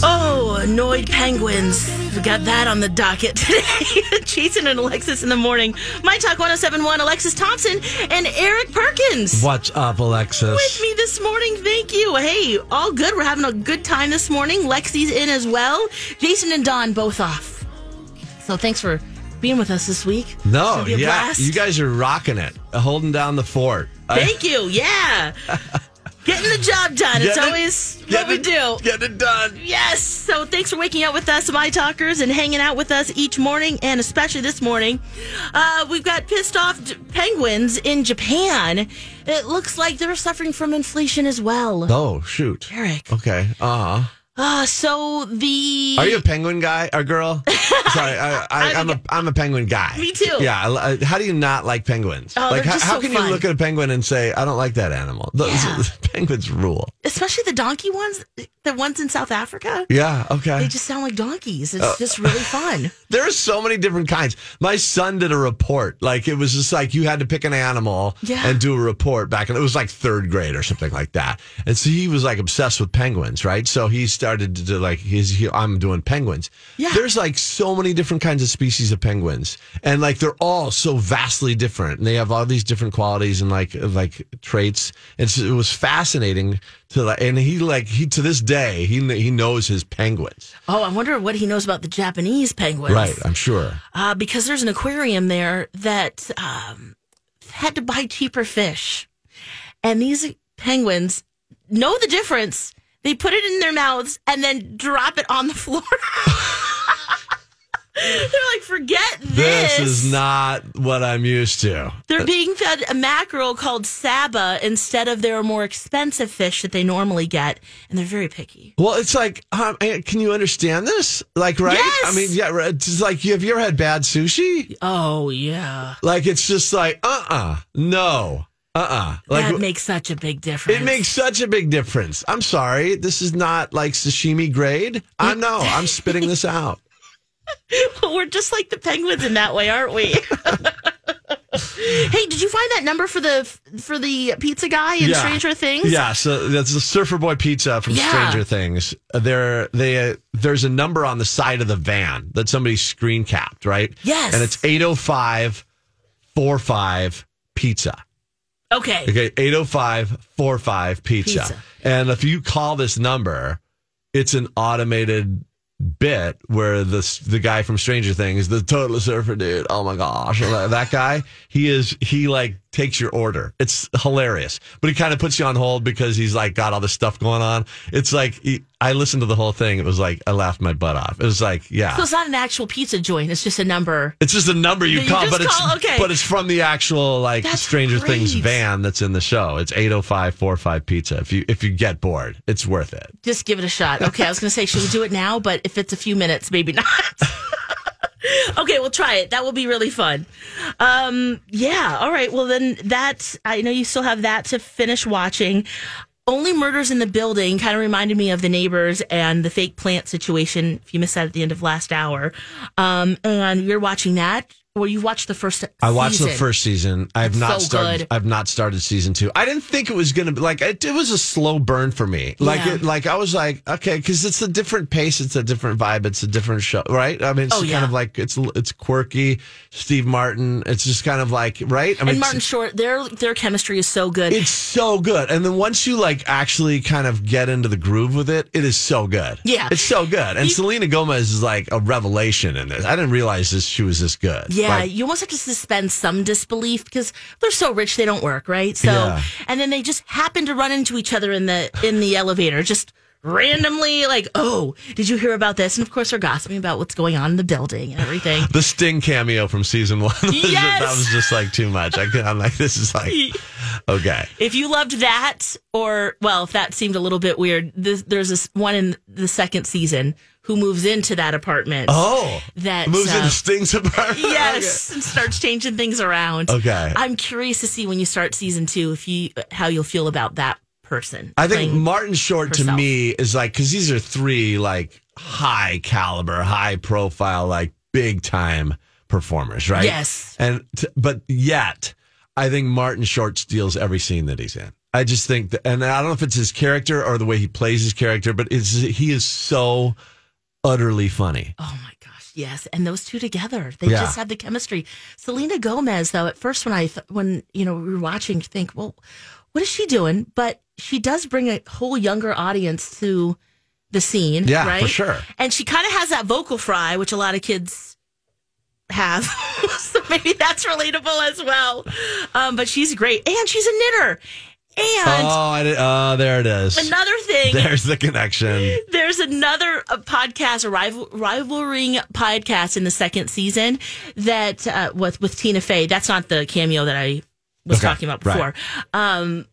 Oh, annoyed penguins. We got that on the docket today. Jason and Alexis in the morning. My Talk 1071, Alexis Thompson and Eric Perkins. What's up, Alexis? With me this morning. Thank you. Hey, all good. We're having a good time this morning. Lexi's in as well. Jason and Don both off. So thanks for being with us this week. No, It's gonna be a yeah, blast. you guys are rocking it, holding down the fort. Thank you. Yeah. Getting the job done. It's it- always what we it- do. Getting it done. Yes. So thanks for waking up with us, My Talkers, and hanging out with us each morning, and especially this morning. Uh, we've got pissed off d- penguins in Japan. It looks like they're suffering from inflation as well. Oh shoot. Eric. Okay. Uh huh. Uh, so the. Are you a penguin guy or girl? Sorry, I, I, I'm a I'm a penguin guy. Me too. Yeah. I- I- How do you not like penguins? Oh, like how, how so can fun. you look at a penguin and say I don't like that animal? Those, Yeah. penguins rule. Especially the donkey ones, the ones in South Africa? Yeah. Okay. They just sound like donkeys. Uh, It's just really fun. There are so many different kinds. My son did a report. Like it was just like you had to pick an animal Yeah. and do a report back, and it was like third grade or something like that. And so he was like obsessed with penguins, right? So he started to do like he's he, I'm doing penguins. Yeah. There's like so many different kinds of species of penguins, and like they're all so vastly different, and they have all these different qualities and like like traits. And so it was fascinating to like, and he like he to this day he he knows his penguins, Oh, I wonder what he knows about the Japanese penguins. right? I'm sure. uh, because there's an aquarium there that um, had to buy cheaper fish. And these penguins know the difference. They put it in their mouths and then drop it on the floor. They're like, forget this. This is not what I'm used to. They're being fed a mackerel called Saba instead of their more expensive fish that they normally get. And they're very picky. Well, it's like, um, can you understand this? Like, right? Yes! I mean, yeah. It's like, have you ever had bad sushi? Oh, yeah. Like, it's just like, uh uh no, uh uh Like, that makes such a big difference. it makes such a big difference. I'm sorry. This is not like sashimi grade. I know. I'm spitting this out. We're just like the penguins in that way, aren't we? hey, did you find that number for the for the pizza guy in Yeah. Stranger Things? Yeah, so that's the Surfer Boy Pizza from Yeah. Stranger Things. There, they, uh, there's a number on the side of the van that somebody screen capped, right? Yes. and it's 805 45 pizza. Okay. Okay, 805 45 pizza. And if you call this number, it's an automated bit where the the guy from Stranger Things, the total surfer dude. Oh my gosh, that guy. He is he like takes your order. It's hilarious, but he kind of puts you on hold because he's like got all this stuff going on. It's like he, I listened to the whole thing. It was like I laughed my butt off. It was like yeah. So it's not an actual pizza joint. It's just a number. It's just a number you you call, but it's? Okay. but it's from the actual like That's Stranger Things van that's in the show. It's 80545 pizza. If you if you get bored, it's worth it. Just give it a shot. Okay, I was going to say, should we do it now? But if it's a few minutes, maybe not. okay, we'll try it. That will be really fun. Um, yeah. All right. Well, then that I know you still have that to finish watching. Only Murders in the Building kind of reminded me of the neighbors and the fake plant situation. If you missed that at the end of last hour, um, and you're watching that. Well, you watched the first. I watched the first season. I've not so started. good. I've not started season two. I didn't think it was going to be like it, it was a slow burn for me. Like Yeah. it, like I was like okay because it's a different pace. It's a different vibe. It's a different show, right? I mean, it's Oh, kind yeah. of like it's it's quirky. Steve Martin. It's just kind of like right. I mean, And Martin Short, their their chemistry is so good. It's so good. And then once you like actually kind of get into the groove with it, it is so good. Yeah. It's so good. And You- Selena Gomez is like a revelation in this. I didn't realize this she was this good. Yeah, Like, you almost have to suspend some disbelief because they're so rich they don't work, right? So, Yeah. and then they just happen to run into each other in the in the elevator, just randomly, like, oh, did you hear about this? And of course, they're gossiping about what's going on in the building and everything. the Sting cameo from season one. Yes! that was just like too much. I, could- I'm like, this is like, okay. if you loved that, or well, if that seemed a little bit weird, this, there's this one in the second season who moves into that apartment. Oh, that moves uh, into Sting's apartment. Yes, and starts changing things around. Okay. I'm curious to see when you start season two if you how you'll feel about that person. I think Martin Short to me is like because these are three like high caliber, high profile, like big time performers, right? Yes. And t- but yet, I think Martin Short steals every scene that he's in. I just think, that, and I don't know if it's his character or the way he plays his character, but it's he is so utterly funny. Oh my gosh, yes, and those two together, they Yeah. just have the chemistry. Selena Gomez, though, at first when I th- when you know we were watching, think, well, what is she doing? But she does bring a whole younger audience to the scene, Yeah, right? for sure. And she kind of has that vocal fry, which a lot of kids have, so maybe that's relatable as well. Um, but she's great, and she's a knitter. And oh, I did, oh, there it is. another thing, There's the connection. there's another uh, podcast, a rival, rivaling podcast in the second season that uh, with with Tina Fey. That's not the cameo that I was Okay, talking about right. before. Um,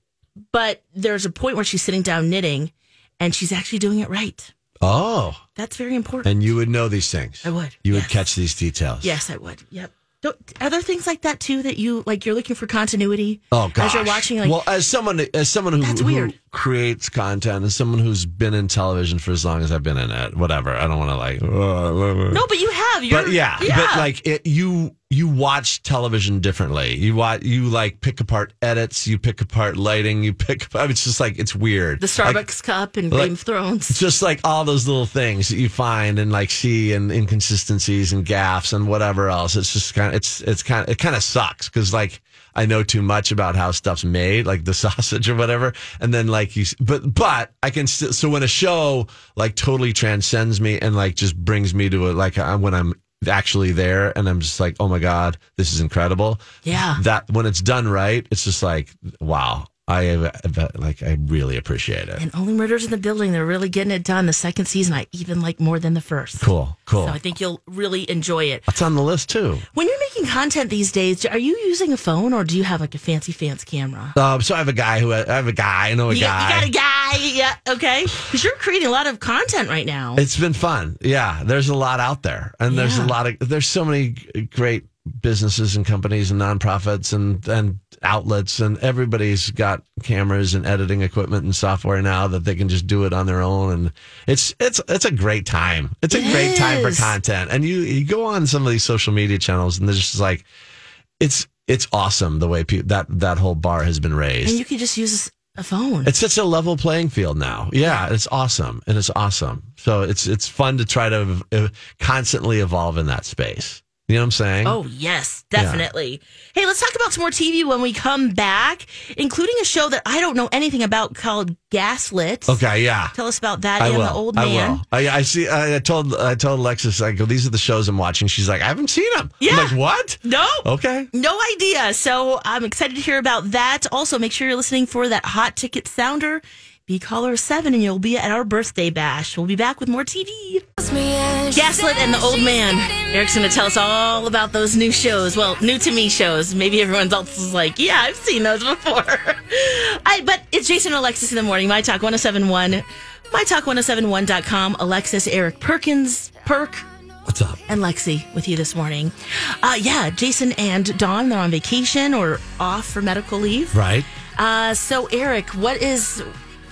but there's a point where she's sitting down knitting, and she's actually doing it right. Oh, That's very important. and you would know these things. I would, You would catch these details. yes, I would. Yep. Don't, are there things like that too that you like? You're looking for continuity. Oh gosh. As you're watching, like well, as someone as someone who, That's who weird. Creates content, as someone who's been in television for as long as I've been in it, whatever. I don't want to like. uh, no, but you have. You're, but yeah, but like it, you you watch television differently. You watch you like pick apart edits, you pick apart lighting, you pick. apart It's just like it's weird. the Like, Starbucks cup and like- Game of Thrones. just like all those little things that you find and like see and inconsistencies and gaffes and whatever else. It's just kind of it's it's kind of it kind of sucks because like I know too much about how stuff's made, like the sausage or whatever, and then like you. But but I can still. So when a show like totally transcends me and like just brings me to a like uh, when I'm actually there and I'm just like oh my god this is incredible Yeah. that when it's done right it's just like wow I like I really appreciate it And Only Murders in the Building, they're really getting it done. The second season, I even like more than the first. cool cool So I think you'll really enjoy it. That's on the list too. When you're making content these days, are you using a phone or do you have like a fancy fancy camera? Um, so I have a guy who I have a guy. I know a You guy. got, you got a guy, yeah, okay. Because you're creating a lot of content right now. It's been fun. Yeah, there's a lot out there, and there's a lot of there's so many great businesses and companies and nonprofits and and outlets, and everybody's got cameras and editing equipment and software now that they can just do it on their own, and it's it's it's a great time. It's a It great time for content, and you you go on some of these social media channels, and there's just like it's it's awesome the way pe- that that whole bar has been raised. and you can just use a phone. It's such a level playing field now. Yeah, it's awesome, and it's awesome. So it's it's fun to try to uh, constantly evolve in that space. You know what I'm saying? Oh, yes, definitely. Hey, let's talk about some more TV when we come back, including a show that I don't know anything about called Gaslit. okay, yeah. Tell us about that I and will. the old I man. will. I, I see. I, I told I told Alexis I go. These are the shows I'm watching. She's like, I haven't seen them. Yeah. I'm like, what? No. Okay. No idea. So I'm excited to hear about that. Also, make sure you're listening for that hot ticket sounder. Be caller seven, and you'll be at our birthday bash. We'll be back with more TV. Gaslit and the Old Man. Eric's going to tell us all about those new shows. Well, new to me shows. Maybe everyone else is like, yeah, I've seen those before. I, but it's Jason and Alexis in the morning. My Talk 1071. MyTalk1071.com. Alexis, Eric Perkins, Perk, What's up? and Lexi with you this morning. Uh, yeah, Jason and Dawn, they're on vacation or off for medical leave. Right. Uh, so, Eric, what is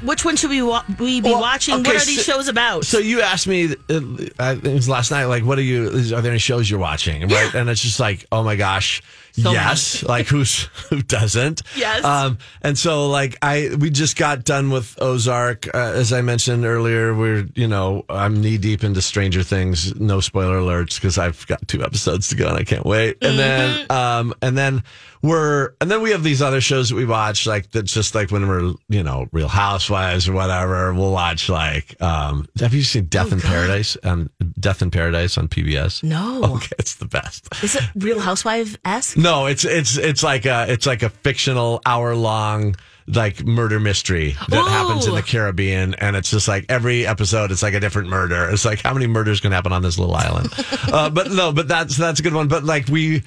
which one should we wa- we be Well, watching? okay, what are these shows about? So you asked me, uh, it was last night, like, what are you, are there any shows you're watching? Right. And it's just like, oh my gosh. So yes. Like who's, who doesn't? Yes. Um, and so like I, we just got done with Ozark. Uh, as I mentioned earlier, we're, you know, I'm knee deep into Stranger Things. No spoiler alerts because I've got two episodes to go and I can't wait. And then, um, and then we're, and then we have these other shows that we watch, like that's just like when we're, you know, Real Housewives or whatever. We'll watch like, um, have you seen Death in Paradise? Um, Death in Paradise on PBS. no, Okay, it's the best. is it Real Housewife esque? No, it's it's it's like a it's like a fictional hour long like murder mystery that Ooh. happens in the Caribbean, and it's just like every episode, it's like a different murder. It's like how many murders can happen on this little island? uh, but no, but that's that's a good one. But like we.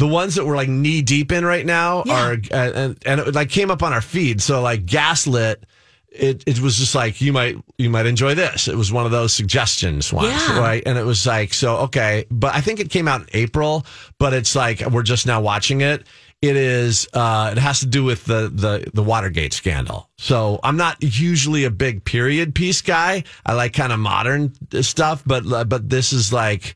The ones that we're like knee deep in right now Yeah. are, uh, and, and it like came up on our feed. So like Gaslit, it, it was just like you might you might enjoy this. It was one of those suggestions ones, Yeah. right? And it was like so okay, but I think it came out in April, but it's like we're just now watching it. It is uh it has to do with the the the Watergate scandal. So I'm not usually a big period piece guy. I like kind of modern stuff, but but this is like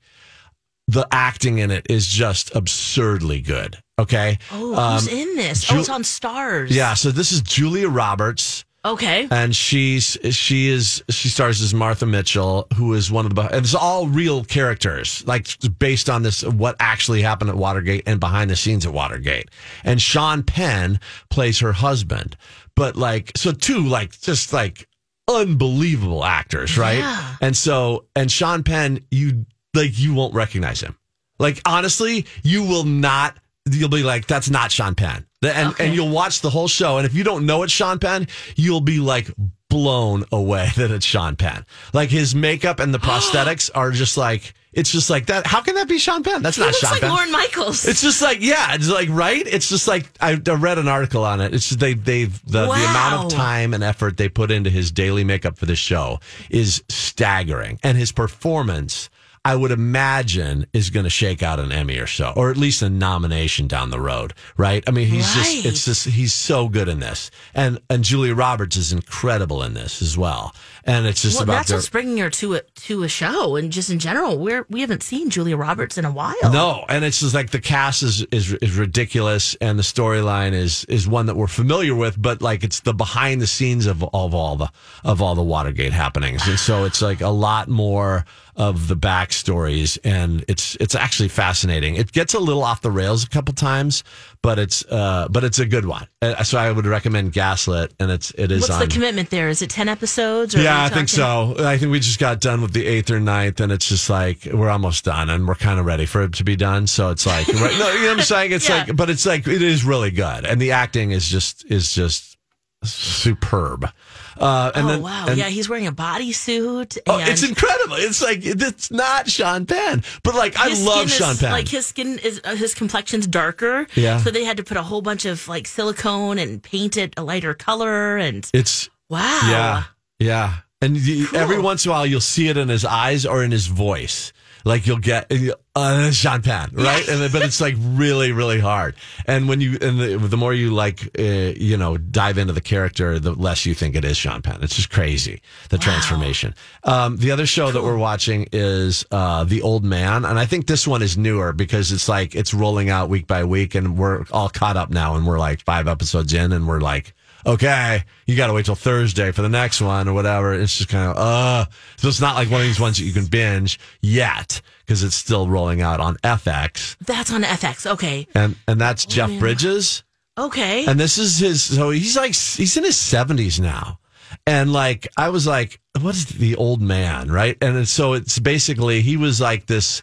the acting in it is just absurdly good. Okay. Oh, who's Um, in this? Ju- oh, it's on Starz. Yeah, so this is Julia Roberts Okay. and she's she is she stars as Martha Mitchell, who is one of the and it's all real characters, like based on this what actually happened at Watergate and behind the scenes at Watergate. And Sean Penn plays her husband, but like so two like just like unbelievable actors, right? Yeah. And so and Sean Penn, you like you won't recognize him. Like honestly, you will not. You'll be like, that's not Sean Penn, and Okay. and you'll watch the whole show, and if you don't know it's Sean Penn, you'll be like blown away that it's Sean Penn. Like his makeup and the prosthetics are just like it's just like that. How can that be Sean Penn? That's He not looks Sean like Penn. Lorne Michaels. It's just like yeah, it's like right. It's just like I, I read an article on it. It's just they they the, the amount of time and effort they put into his daily makeup for the show is staggering, and his performance. I would imagine is going to shake out an Emmy or so, or at least a nomination down the road, right? I mean, he's Right. just, it's just, he's so good in this. And, and Julia Roberts is incredible in this as well. And it's just well, about that's their, what's bringing her to a to a show, and just in general, we're we haven't seen Julia Roberts in a while. No, and it's just like the cast is is, is ridiculous, and the storyline is is one that we're familiar with, but like it's the behind the scenes of of all the of all the Watergate happenings, and so it's like a lot more of the backstories, and it's it's actually fascinating. It gets a little off the rails a couple times, but it's uh but it's a good one. Uh, So I would recommend Gaslit, and it's it is What's on. the commitment there? Is it ten episodes? Or Yeah, I think so. I think we just got done with the eighth or ninth, and it's just like we're almost done, and we're kind of ready for it to be done. So it's like, right, no, you know what I'm saying? It's Yeah. like, but it's like it is really good, and the acting is just is just superb. Uh, and oh then, wow! and- yeah, he's wearing a bodysuit. Oh, and it's incredible. It's like it's not Sean Penn, but like I love skin Sean Penn. Like his skin is uh, his complexion's darker. Yeah. So they had to put a whole bunch of like silicone and paint it a lighter color. And it's wow. Yeah, yeah. And Cool. every once in a while, you'll see it in his eyes or in his voice. Like you'll get uh, that's Sean Penn, right? And but it's like really, really hard. And when you and the, the more you like, uh, you know, dive into the character, the less you think it is Sean Penn. It's just crazy the transformation. Um, the other show that we're watching is uh, The Old Man, and I think this one is newer because it's like it's rolling out week by week, and we're all caught up now, and we're like five episodes in, and we're like okay, you got to wait till Thursday for the next one or whatever. It's just kind of, uh, so it's not like one of these ones that you can binge yet because it's still rolling out on FX. That's on FX. Okay. And, and that's Jeff man. Bridges. Okay. And this is his, so he's like, he's in his 70s now. And like, I was like, what is the old man? Right. And so it's basically, he was like this,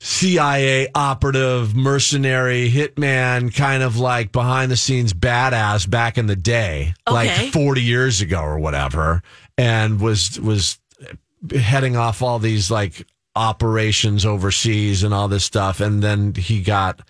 CIA operative, mercenary, hitman, kind of like behind the scenes badass back in the day, like 40 years ago or whatever, and was was heading off all these like operations overseas and all this stuff. And then he got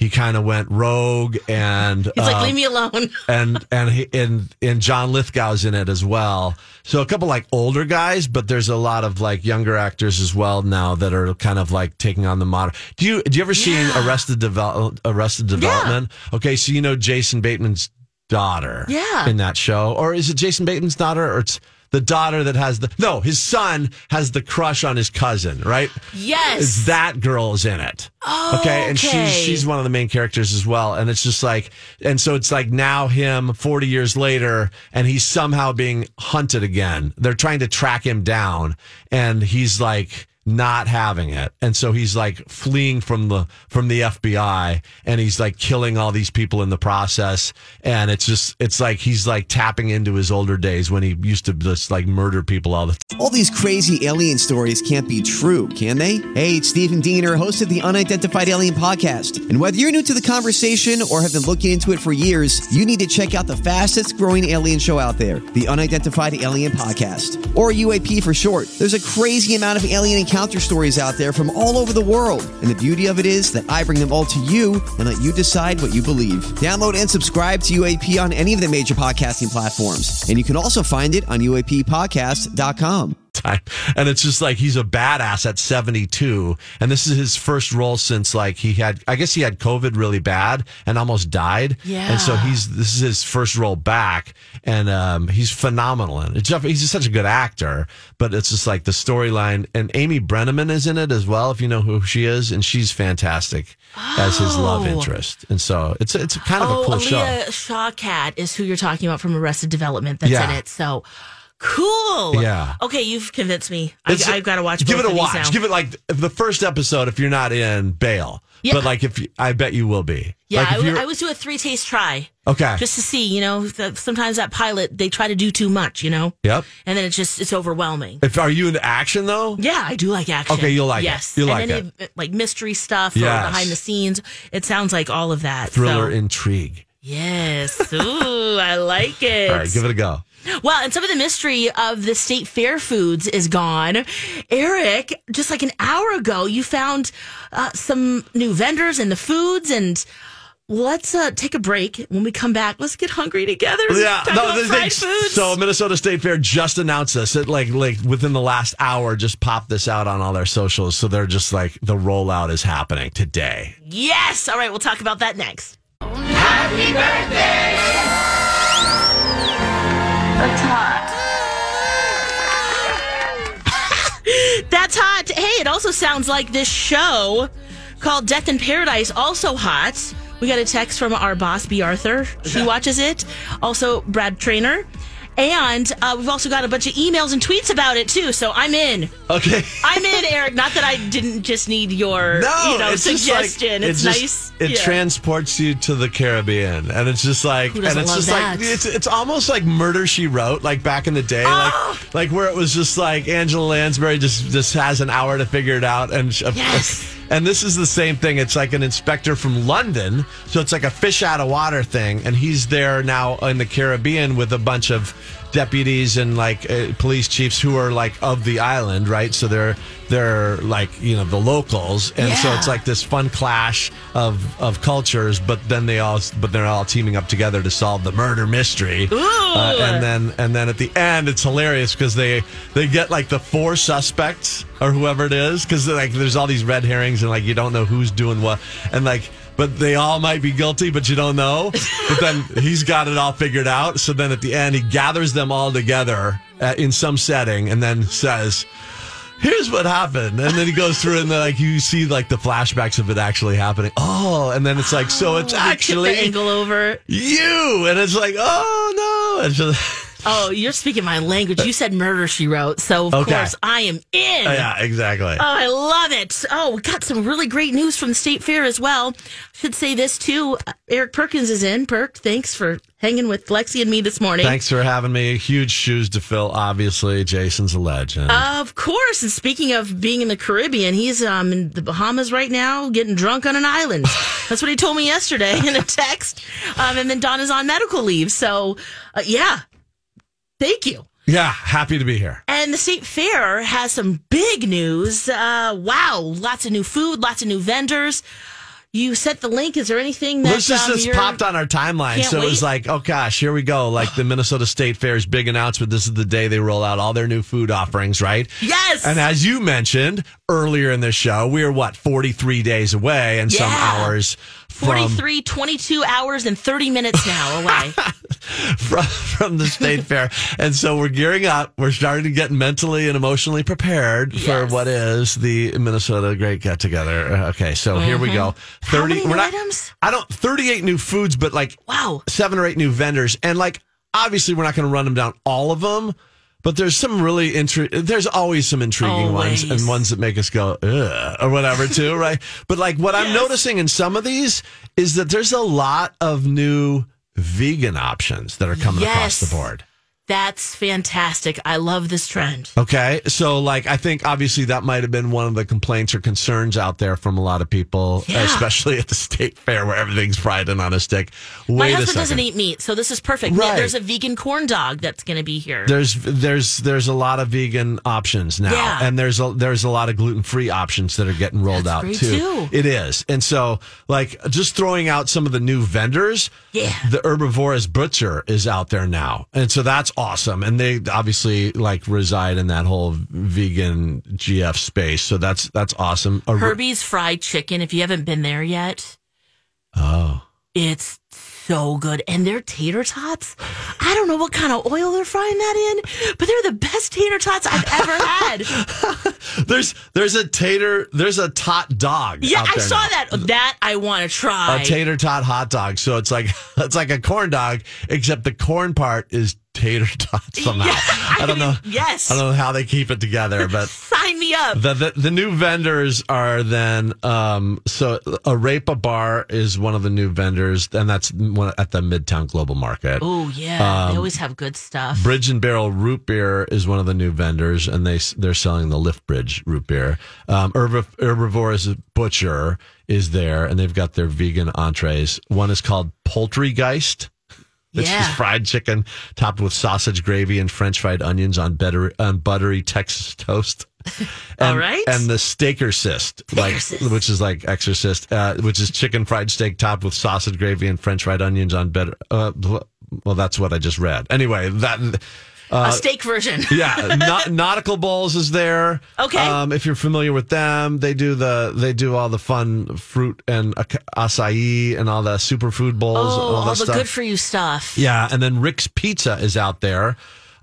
he kind of went rogue and He's like, um, leave me alone. and and he, and and John Lithgow's in it as well. So a couple like older guys, but there's a lot of like younger actors as well now that are kind of like taking on the modern. Do you do you ever seen Yeah. Arrested Develop Arrested Development? Okay, so you know Jason Bateman's daughter. Yeah. In that show. Or is it Jason Bateman's daughter? Or it's the daughter that has the no, his son has the crush on his cousin, right? Yes. It's that girl is in it. Oh, okay. And okay. she's she's one of the main characters as well. And it's just like and so it's like now him 40 years later and he's somehow being hunted again. They're trying to track him down and he's like not having it. And so he's like fleeing from the from the FBI and he's like killing all these people in the process and it's just it's like he's like tapping into his older days when he used to just like murder people all the All these crazy alien stories can't be true, can they? Hey, it's Stephen Diener, host of the Unidentified Alien Podcast. And whether you're new to the conversation or have been looking into it for years, you need to check out the fastest growing alien show out there, the Unidentified Alien Podcast, or UAP for short. There's a crazy amount of alien encounter stories out there from all over the world. And the beauty of it is that I bring them all to you and let you decide what you believe. Download and subscribe to UAP on any of the major podcasting platforms. And you can also find it on UAPpodcast.com. time. And it's just like he's a badass at 72. And this is his first role since like he had, I guess he had COVID really bad and almost died. Yeah. And so he's, this is his first role back. And um, he's phenomenal in it. Jeff, he's just such a good actor, but it's just like the storyline. And Amy Brenneman is in it as well, if you know who she is. And she's fantastic as his love Oh. interest. And so it's, it's kind of oh, a cool show. Shawkat is who you're talking about from Arrested Development that's Yeah. in it. So cool. Yeah. Okay, you've convinced me. I, It's- I've got to watch. Give it a watch. Give it like the first episode. If you're not in, bail. Yeah. But like if you, I bet you will be. yeah, Like, I, w- I always do a three taste try. Okay. Just to see, you know, that sometimes that pilot they try to do too much, you know, Yep. and then it's just it's overwhelming. If are you into action though? Yeah, I do like action. Okay, you'll like it. yes. You'll like any of, like mystery stuff or behind the scenes. It sounds like all of that. Thriller So, intrigue. yes. Ooh, I like it. All right, give it a go. Well, and some of the mystery of the state fair foods is gone. Eric, just like an hour ago, you found uh, some new vendors and the foods, and let's uh, take a break. When we come back, let's get hungry together. Yeah, no, about the fried thing- foods. so Minnesota State Fair just announced this. It like like within the last hour, just popped this out on all their socials. So they're just like the rollout is happening today. yes. All right, we'll talk about that next. That's hot. That's hot. Hey, it also sounds like this show called Death in Paradise, also hot. We got a text from our boss, B. Arthur. She watches it. Also, Brad Trainer. And uh, we've also got a bunch of emails and tweets about it, too. So I'm in. Okay. I'm in, Eric. Not that I didn't just need your No, you know, it's just like- suggestion. it's just- nice. It Yeah. transports you to the Caribbean, and it's just like, Who and it's love just that? like it's it's almost like Murder She Wrote, like back in the day, Oh! like like where it was just like Angela Lansbury just just has an hour to figure it out, and Yes. And this is the same thing. It's like an inspector from London, so it's like a fish out of water thing, and he's there now in the Caribbean with a bunch of deputies and like uh, police chiefs who are like of the island, right? So they're they're like you know the locals, and so it's like this fun clash of of cultures. But then they all but they're all teaming up together to solve the murder mystery. Uh, and then and then at the end, it's hilarious because they they get like the four suspects or whoever it is because like there's all these red herrings and like you don't know who's doing what and like but they all might be guilty, but you don't know. But then he's got it all figured out. So then at the end, he gathers them all together uh, in some setting and then says, Here's what happened. And then he goes through and then like you see like the flashbacks of it actually happening. Oh, and then it's like, so it's They actually angle over. you. And it's like, oh no. It's just, Oh, you're speaking my language. You said murder, she wrote. So, of Okay. course, I am in. yeah, exactly. Oh, I love it. Oh, we got some really great news from the state fair as well. Should say this too. Uh, Eric Perkins is in. Perk, thanks for hanging with Lexi and me this morning. Thanks for having me. Huge shoes to fill. Obviously, Jason's a legend. Of course. And speaking of being in the Caribbean, he's um in the Bahamas right now, getting drunk on an island. That's what he told me yesterday in a text. Um, and then Donna's on medical leave. So, uh, yeah. Thank you. yeah, happy to be here. And the state fair has some big news. Uh, wow, lots of new food, lots of new vendors. You sent the link. Is there anything that This just, um, just popped on our timeline. So it was like, oh gosh, here we go. Like the Minnesota State Fair's big announcement. This is the day they roll out all their new food offerings, right? Yes. And as you mentioned earlier in the show, we are what, 43 days away and some hours 43, 22 hours and 30 minutes now away. from, from the state fair. And so we're gearing up. We're starting to get mentally and emotionally prepared for what is the Minnesota Great Get Together. Okay, so here we go. Mm-hmm. How many new items? I don't 38 new foods, but like Wow. seven or eight new vendors. And like obviously we're not going to run them down all of them. But there's some really intri- There's always some intriguing ones and ones that make us go or whatever too, right? But like what I'm noticing in some of these is that there's a lot of new vegan options that are coming across the board. That's fantastic. I love this trend. Okay. So, like, I think obviously that might have been one of the complaints or concerns out there from a lot of people, Yeah. especially at the state fair where everything's fried and on a stick. Wait My husband doesn't eat meat, so this is perfect. Yeah, Right. there's a vegan corn dog that's going to be here. There's there's there's a lot of vegan options now, Yeah. and there's a there's a lot of gluten free options that are getting rolled That's out too. too. It is, and so like just throwing out some of the new vendors. Yeah. the herbivorous butcher is out there now, and so that's awesome. And they obviously like reside in that whole vegan GF space, so that's that's awesome. A- Herbie's fried chicken. If you haven't been there yet, Oh, it's so good. And their tater tots, I don't know what kind of oil they're frying that in, but they're the best tater tots I've ever had. there's there's a tater, there's a tot dog. Yeah, I saw now. that. That I want to try. a tater tot hot dog. So it's like it's like a corn dog, except the corn part is tater tot somehow. Yeah, I, don't know. Yes. I don't know how they keep it together, but Sign me up. the, the the new vendors are then um so Arepa Bar is one of the new vendors, and that's one at the Midtown Global Market. Oh yeah, Um, they always have good stuff. Bridge and Barrel Root Beer is one of the new vendors, and they they're selling the Lift Bridge Root Beer. Um, Herb- Herbivorous Butcher is there, and they've got their vegan entrees. One is called Poultrygeist. Which Yeah. is fried chicken topped with sausage gravy and French fried onions on, better, on buttery Texas toast. And, All right. And the Steakorcist, like which is like Exorcist, uh, which is chicken fried steak topped with sausage gravy and French fried onions on better. Uh, well, that's what I just read. Anyway, that a steak version. yeah, Na- nautical bowls is there. Okay. Um, if you're familiar with them, they do the they do all the fun fruit and ac- acai and all the superfood bowls. Oh, all, all the stuff. good for you stuff. Yeah, and then Rick's Pizza is out there.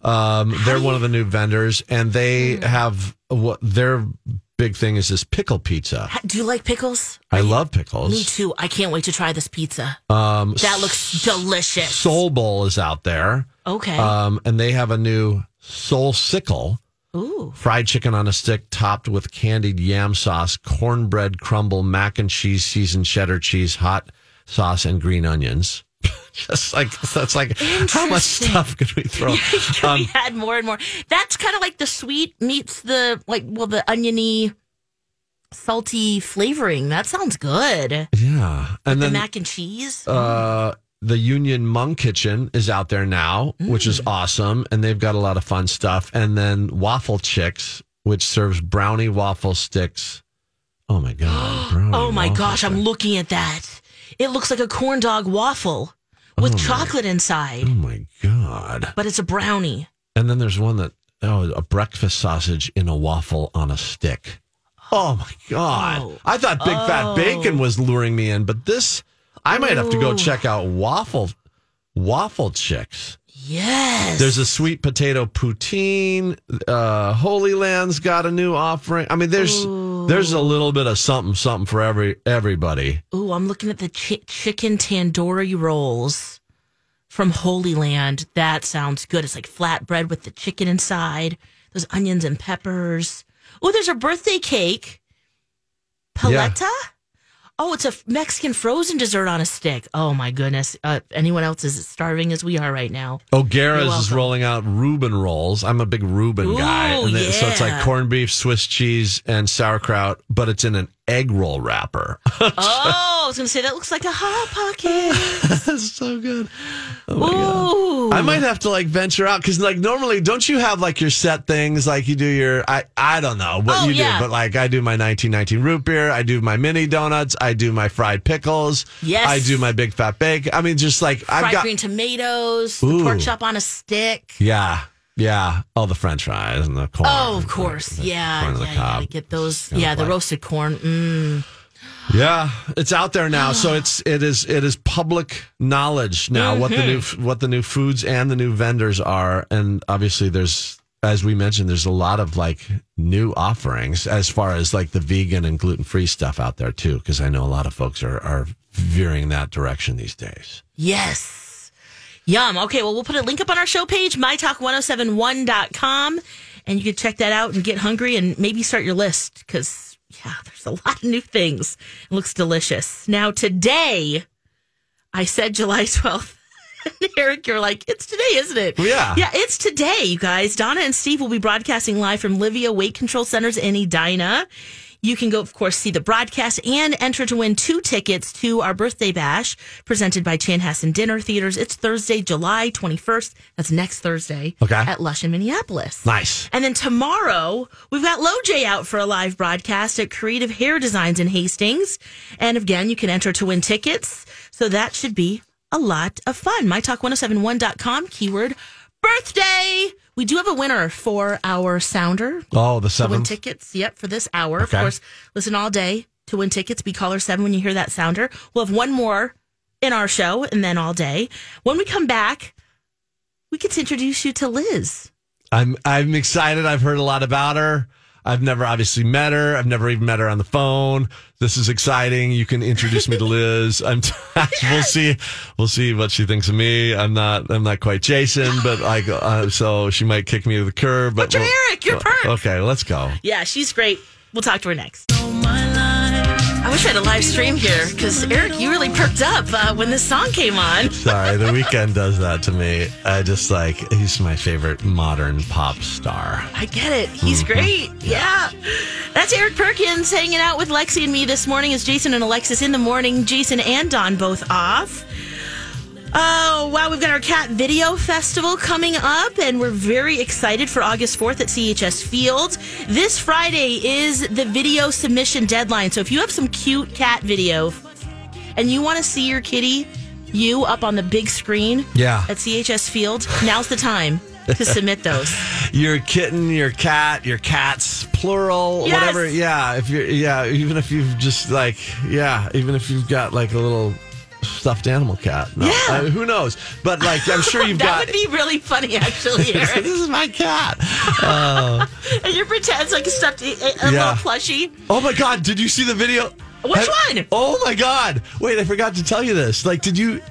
Um, they're one of the new vendors, and they Hmm. have what their big thing is this pickle pizza. Do you like pickles? I love pickles. Me too. I can't wait to try this pizza. Um, That looks delicious. Soul Bowl is out there, Okay. um, and they have a new Soul Sickle. Ooh. fried chicken on a stick topped with candied yam sauce, cornbread crumble, mac and cheese, seasoned cheddar cheese, hot sauce, and green onions. Just like that's like how much stuff could we throw? Um, we had more and more. That's kind of like the sweet meets the like well the oniony, salty flavoring. That sounds good. yeah, and the then mac and cheese. uh, the Union Hmong Kitchen is out there now, which is Mm. awesome, and they've got a lot of fun stuff. And then Waffle Chicks, which serves brownie waffle sticks. Oh my god! oh my gosh, I'm looking at that. It looks like a corn dog waffle with chocolate inside, Oh my god! but it's a brownie. And then there's one that oh, a breakfast sausage in a waffle on a stick. Oh my god! Oh. I thought Big Fat Bacon was luring me in, but this I might have to go check out waffle waffle chicks. Yes. There's a sweet potato poutine. Uh, Holy Land's got a new offering. I mean, there's there's a little bit of something something for every everybody. Ooh, I'm looking at the chi- chicken tandoori rolls from Holy Land. That sounds good. It's like flatbread with the chicken inside, those onions and peppers. Oh, there's a birthday cake. Paleta? Oh, it's a Mexican frozen dessert on a stick. Oh my goodness. Uh, anyone else is starving as we are right now. O'Gara's You're is rolling out Reuben rolls. I'm a big Reuben guy. Ooh, they- So it's like corned beef, Swiss cheese, and sauerkraut, but it's in an egg roll wrapper. Oh, I was to say that looks like a hot pocket. That's so good. Oh my God. Ooh. I might have to like venture out because like normally don't you have like your set things like you do your I I don't know what Oh, you yeah. do but like I do my 1919 root beer I do my mini donuts I do my fried pickles Yes. I do my big fat bake I mean just like I've Fried got green tomatoes, the pork chop on a stick. yeah yeah all the French fries and the corn Oh, of course. Yeah. corn yeah, yeah. Get those. Yeah, the like- roasted corn. Mm. Yeah, it's out there now. So it's it is it is public knowledge now what the new what the new foods and the new vendors are, and obviously there's as we mentioned there's a lot of like new offerings as far as like the vegan and gluten free stuff out there too, because I know a lot of folks are are veering that direction these days. Yes. Yum. Okay, well, we'll put a link up on our show page, mytalk1071.com, and you can check that out and get hungry and maybe start your list because, yeah, there's a lot of new things. It looks delicious. Now, today, I said July 12th. And Eric, you're like, it's today, isn't it? Yeah. Yeah, it's today, you guys. Donna and Steve will be broadcasting live from Livia Weight Control Centers in Edina. You can go, of course, see the broadcast and enter to win two tickets to our birthday bash presented by Chanhassen Dinner Theaters. It's Thursday, July 21st. That's next Thursday Okay. at Lush in Minneapolis. Nice. And then tomorrow, we've got LoJ out for a live broadcast at Creative Hair Designs in Hastings. And again, you can enter to win tickets. So that should be a lot of fun. MyTalk1071.com, keyword birthday. We do have a winner for our sounder Oh, the seventh. tickets. Yep, for this hour. Okay. Of course, listen all day to win tickets. Be caller seven when you hear that sounder. We'll have one more in our show and then all day. When we come back, we get to introduce you to Liz. I'm I'm excited. I've heard a lot about her. I've never obviously met her. I've never even met her on the phone. This is exciting. You can introduce me to Liz. I'm. we'll see. We'll see what she thinks of me. I'm not. I'm not quite Jason, but like, uh, so she might kick me to the curb. But But you're we'll- Eric. You're perfect. Okay, let's go. Yeah, she's great. We'll talk to her next. I wish I had a live stream here because Eric, you really perked up uh, when this song came on. Sorry, the Weeknd does that to me. I just like he's my favorite modern pop star. I get it. He's Mm-hmm. great. Yeah. That's Eric Perkins hanging out with Lexi and me this morning Is Jason and Alexis in the morning. Jason and Don both off. Oh, wow. We've got our Cat Video Festival coming up, and we're very excited for August 4th at CHS Field. This Friday is the video submission deadline. So if you have some cute cat video and you want to see your kitty, you up on the big screen Yeah. at CHS Field, now's the time to submit those. your kitten, your cat, your cats, plural, Yes. whatever. Yeah, if you're, yeah, even if you've just like, yeah, even if you've got like a little stuffed animal cat. No, Yeah. uh, who knows? But like, I'm sure you've that got. That would be really funny, actually, this is my cat. and you pretend it's like a stuffed, a, a Yeah. little plushie. Oh my god! Did you see the video? Which Have- one? Oh my god! Wait, I forgot to tell you this. Like, did you?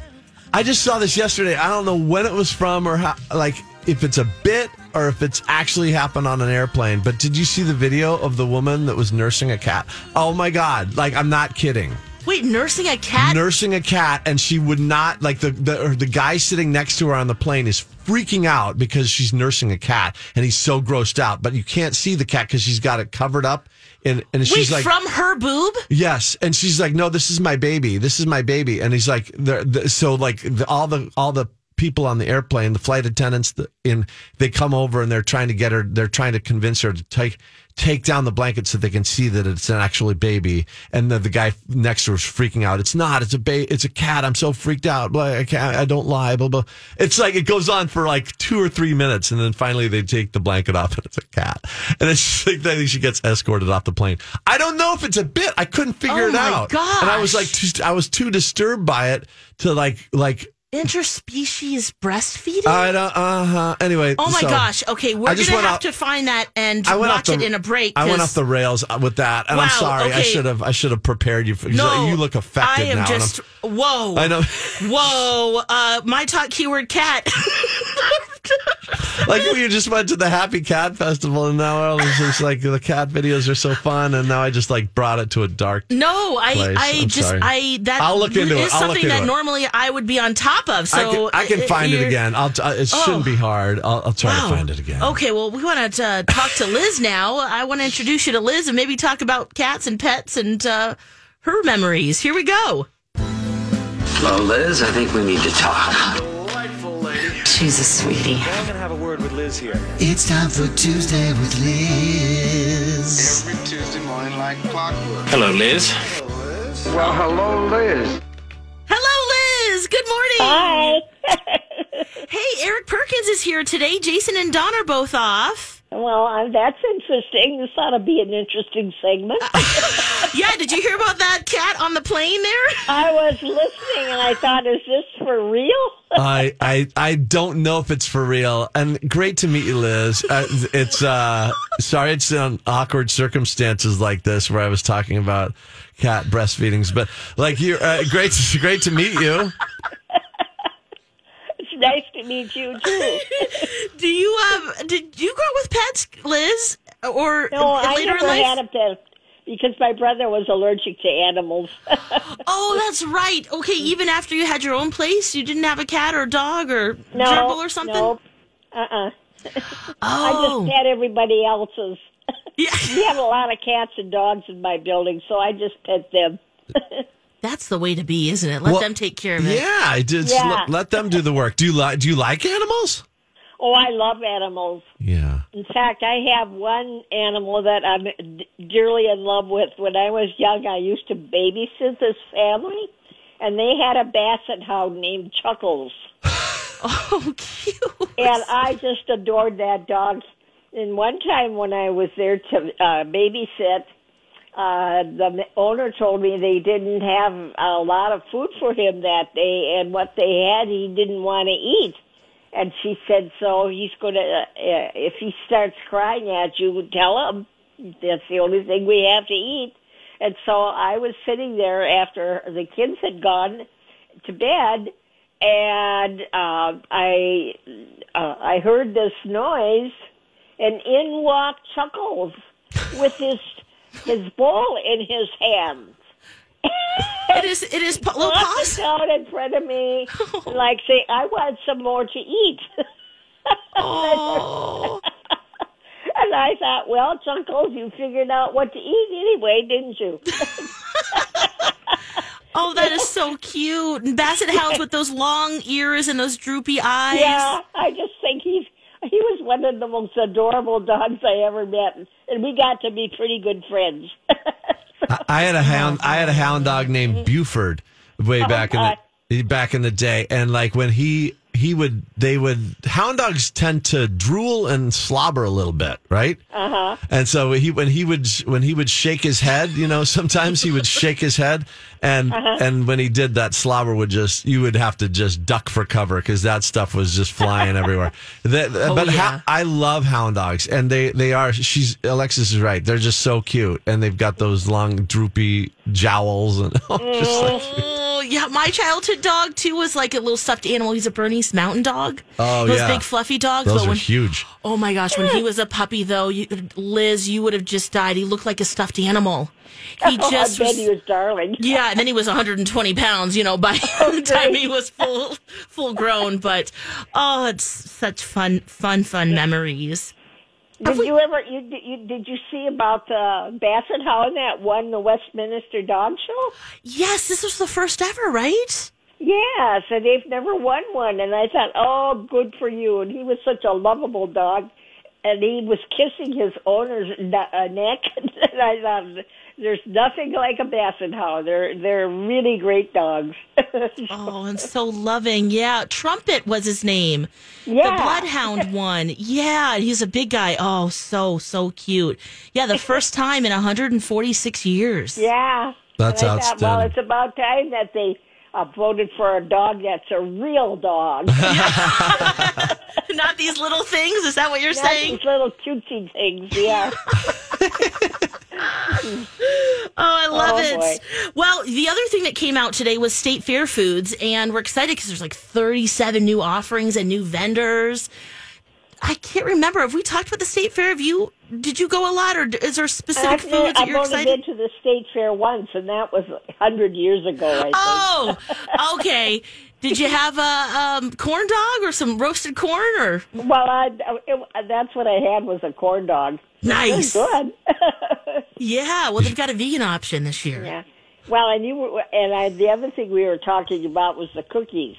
I just saw this yesterday. I don't know when it was from or how. Like, if it's a bit or if it's actually happened on an airplane. But did you see the video of the woman that was nursing a cat? Oh my god! Like, I'm not kidding. Wait, nursing a cat? nursing a cat and she would not like the the the guy sitting next to her on the plane is freaking out because she's nursing a cat and he's so grossed out but you can't see the cat because she's got it covered up and and Wait, she's like from her boob? Yes, and she's like, "No, this is my baby. This is my baby." And he's like, the, the, "So like the, all the all the people on the airplane, the flight attendants, the, in they come over and they're trying to get her. They're trying to convince her to take take down the blanket so they can see that it's an actually baby. And the, the guy next to her is freaking out. It's not. It's a ba- It's a cat. I'm so freaked out. Blah, I can't. I don't lie. Blah blah. It's like it goes on for like two or three minutes, and then finally they take the blanket off, and it's a cat. And it's like then she gets escorted off the plane. I don't know if it's a bit. I couldn't figure Oh it my out. And I was like, too, I was too disturbed by it to like like. Interspecies breastfeeding? I don't. Uh huh. Anyway. oh my so gosh. Okay, we're I gonna went have out- to find that and I went watch the, it in a break. I went off the rails with that, and I'm Wow, sorry. I okay. should have. I should have prepared you. For, 'cause No, you look affected I am now. and I'm- just, whoa. I know. Whoa. Uh, my talk keyword cat. like we just went to the Happy Cat Festival, and now I was just like the cat videos are so fun, and now I just like brought it to a dark. No, I, place. I I'm just, sorry. I that I'll look into is it. I'll something into that it. normally I would be on top of. So I can, I can find it again. I'll. t- It shouldn't be hard. I'll, I'll try Wow. to find it again. Okay, well, we want to uh, talk to Liz now. I want to introduce you to Liz and maybe talk about cats and pets and uh, her memories. Here we go. Well, Liz, I think we need to talk. Delightful lady. She's a sweetie. I'm gonna have a word with Liz here. It's time for Tuesday with Liz. Every Tuesday morning like clockwork. Hello, Liz. Well, hello, Liz. Hello, Liz. Good morning. Hi. hey, Eric Perkins is here today. Jason and Don are both off. Well, uh, that's interesting. This ought to be an interesting segment. Yeah, did you hear about that cat on the plane there? I was listening and I thought, is this for real? I, I I don't know if it's for real. And great to meet you, Liz. Uh, it's uh sorry it's on awkward circumstances like this where I was talking about cat breastfeedings, but like you, uh, great great to meet you. To meet you too. Do you um did you grow up with pets, Liz? Or No, I never life? had a pet because my brother was allergic to animals. Oh, that's right. Okay, even after you had your own place, you didn't have a cat or a dog or no, gerbil or something? No, uh-uh. I Oh. just pet everybody else's. Yeah. we have a lot of cats and dogs in my building, so I just pet them. That's the way to be, isn't it? Let Well, them take care of it. Yeah, I just Yeah. Let, let them do the work. Do you like do you like animals? Oh, I love animals. Yeah. In fact, I have one animal that I'm dearly in love with. When I was young, I used to babysit this family, and they had a basset hound named Chuckles. Oh, cute. and I just adored that dog. And one time when I was there to uh, babysit, uh, the owner told me they didn't have a lot of food for him that day, and what they had he didn't want to eat. And she said, so he's going to, uh, uh, if he starts crying at you, tell him that's the only thing we have to eat. And so I was sitting there after the kids had gone to bed, and uh, I uh, I heard this noise, and in walked Chuckles with his his bowl in his hands. It is it is pa- little paws. down in front of me, like say, "I want some more to eat." Oh. and I thought, well, Chuckles, you figured out what to eat anyway, didn't you? Oh, that is so cute. And Basset hounds with those long ears and those droopy eyes. Yeah, I just think he's he was one of the most adorable dogs I ever met, and we got to be pretty good friends. I, had a hound. I had a hound dog named mm-hmm. Buford way oh, back in the back in the day, and like when he he would they would hound dogs tend to drool and slobber a little bit, right? Uh huh. And so he when he would when he would shake his head, you know, sometimes he would shake his head, and Uh-huh. and when he did that, slobber would just you would have to just duck for cover because that stuff was just flying everywhere. That, but yeah. ha- I love hound dogs, and they they are. She's Alexis is right. They're just so cute, and they've got those long droopy jowls and just like. Oh, yeah. My childhood dog, too, was like a little stuffed animal. He's a Bernese mountain dog. Oh, Those yeah. big fluffy dogs. Those but are when, huge. Oh, my gosh. When he was a puppy, though, you, Liz, you would have just died. He looked like a stuffed animal. He oh, just I bet was- he was darling. Yeah, and then he was 120 pounds, you know, by oh, the time he was full full grown. But oh, it's such fun, fun, fun memories. Did you ever you, you did you see about the Basset Hound that won the Westminster Dog Show? Yes, this was the first ever, right? Yeah, so they've never won one, and I thought, oh, good for you. And he was such a lovable dog, and he was kissing his owner's ne- uh, neck, and I thought, there's nothing like a Basset Hound. They're they're really great dogs. Oh, and so loving. Yeah, Trumpet was his name. Yeah. The Bloodhound one. Yeah, he's a big guy. Oh, so so cute. Yeah, the first time in 146 years. yeah, That's and I thought, well, it's about time that they uh, voted for a dog that's a real dog. Not these little things. Is that what you're Not saying? these little cutesy things. Yeah. Oh, I love Oh, it. boy. Well, the other thing that came out today was State Fair Foods, and we're excited because there's like 37 new offerings and new vendors. I can't remember. Have we talked about the State Fair? Have you? Did you go a lot, or is there specific I've, foods that I've you're only excited? been to the state fair once, and that was a hundred years ago. I think. Oh, okay. Did you have a um, corn dog or some roasted corn or Well, I, it, that's what I had was a corn dog. nice? Good. Yeah. Well, they've got a vegan option this year. yeah. Well, and you were, and I, the other thing we were talking about was the cookies.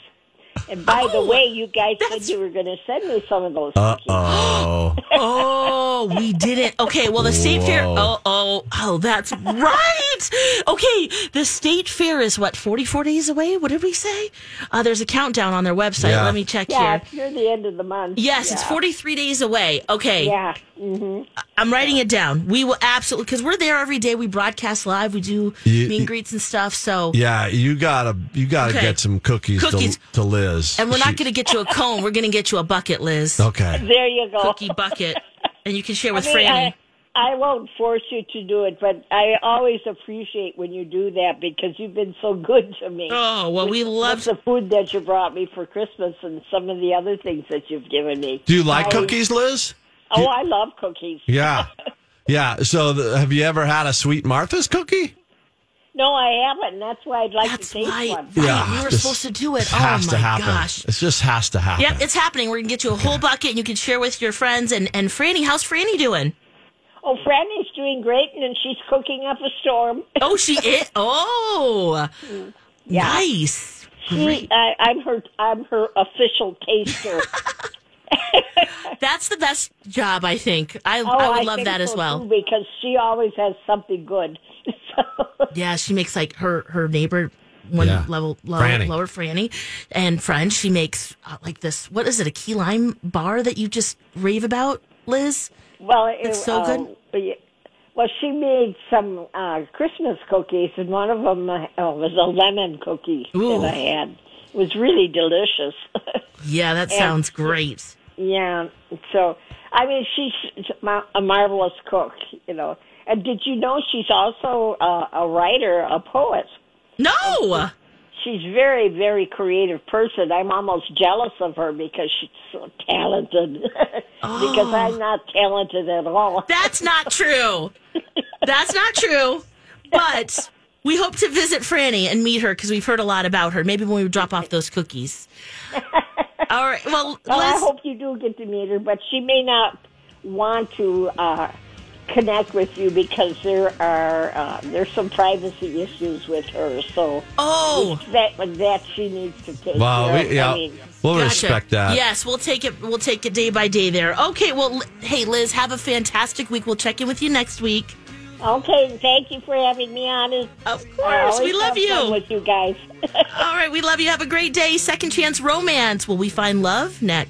And by the Oh, way, you guys said you were going to send me some of those cookies. oh. Oh, we didn't. Okay. Well, the state fair. Oh, oh, oh. That's right. right. Okay. The state fair is what, 44 days away? What did we say? Uh, there's a countdown on their website. Yeah. Let me check Yeah, here. Yeah, near the end of the month. Yes, it's 43 days away. Okay. Yeah. hmm I'm writing it down. We will absolutely, because we're there every day. We broadcast live. We do You- meet and greets and stuff. So, Yeah, you gotta you gotta Okay. get some cookies, Cookies. To, to Liz. and we're She- not going to get you a cone. We're going to get you a bucket, Liz. Okay. There you go. Cookie bucket. And you can share with I mean, Franny. I, I won't force you to do it, but I always appreciate when you do that because you've been so good to me. Oh, well, we love the food that you brought me for Christmas and some of the other things that you've given me. Do you like I- cookies, Liz? Oh, I love cookies. Yeah. Yeah. So the, have you ever had a Sweet Martha's cookie? No, I haven't. and That's why I'd like That's to taste right. one. Yeah, we were this- supposed to do it. This Oh, my to happen. gosh. It just has to happen. Yep, it's happening. We're going to get you a whole bucket and you can share with your friends. And, and Franny, how's Franny doing? Oh, Franny's doing great, and she's cooking up a storm. Oh, she is. Oh, Yeah. nice. She, I, I'm her. I'm her official taster. That's the best job, I think. I, Oh, I would love think that as well. too, because she always has something good. So, Yeah, she makes like her her neighbor one Yeah. level lower, Franny. lower Franny and friend. She makes uh, like this. What is it? A key lime bar that you just rave about, Liz? well, it, It's so uh, good. Well, she made some uh, Christmas cookies, and one of them uh, was a lemon cookie Ooh. that I had. It was really delicious. Yeah, that sounds great. yeah. So, I mean, she's a marvelous cook, you know. And did you know she's also uh, a writer, a poet? No, She's very, very creative person. I'm almost jealous of her because she's so talented. because I'm not talented at all. that's not true. That's not true. But we hope to visit Franny and meet her because we've heard a lot about her. Maybe when we drop off those cookies. All right. Well, Well, I hope you do get to meet her, but she may not want to uh, connect with you because there are uh, there's some privacy issues with her. So Oh. that that she needs to take Well, care we, of. yeah, I mean, we'll Gotcha. respect that. Yes, we'll take it. We'll take it day by day there. Okay. Well, hey, Liz, have a fantastic week. We'll check in with you next week. okay, thank you for having me on. It- Of course, we love have fun you. with you guys. All right, we love you. Have a great day. Second chance romance. Will we find love next?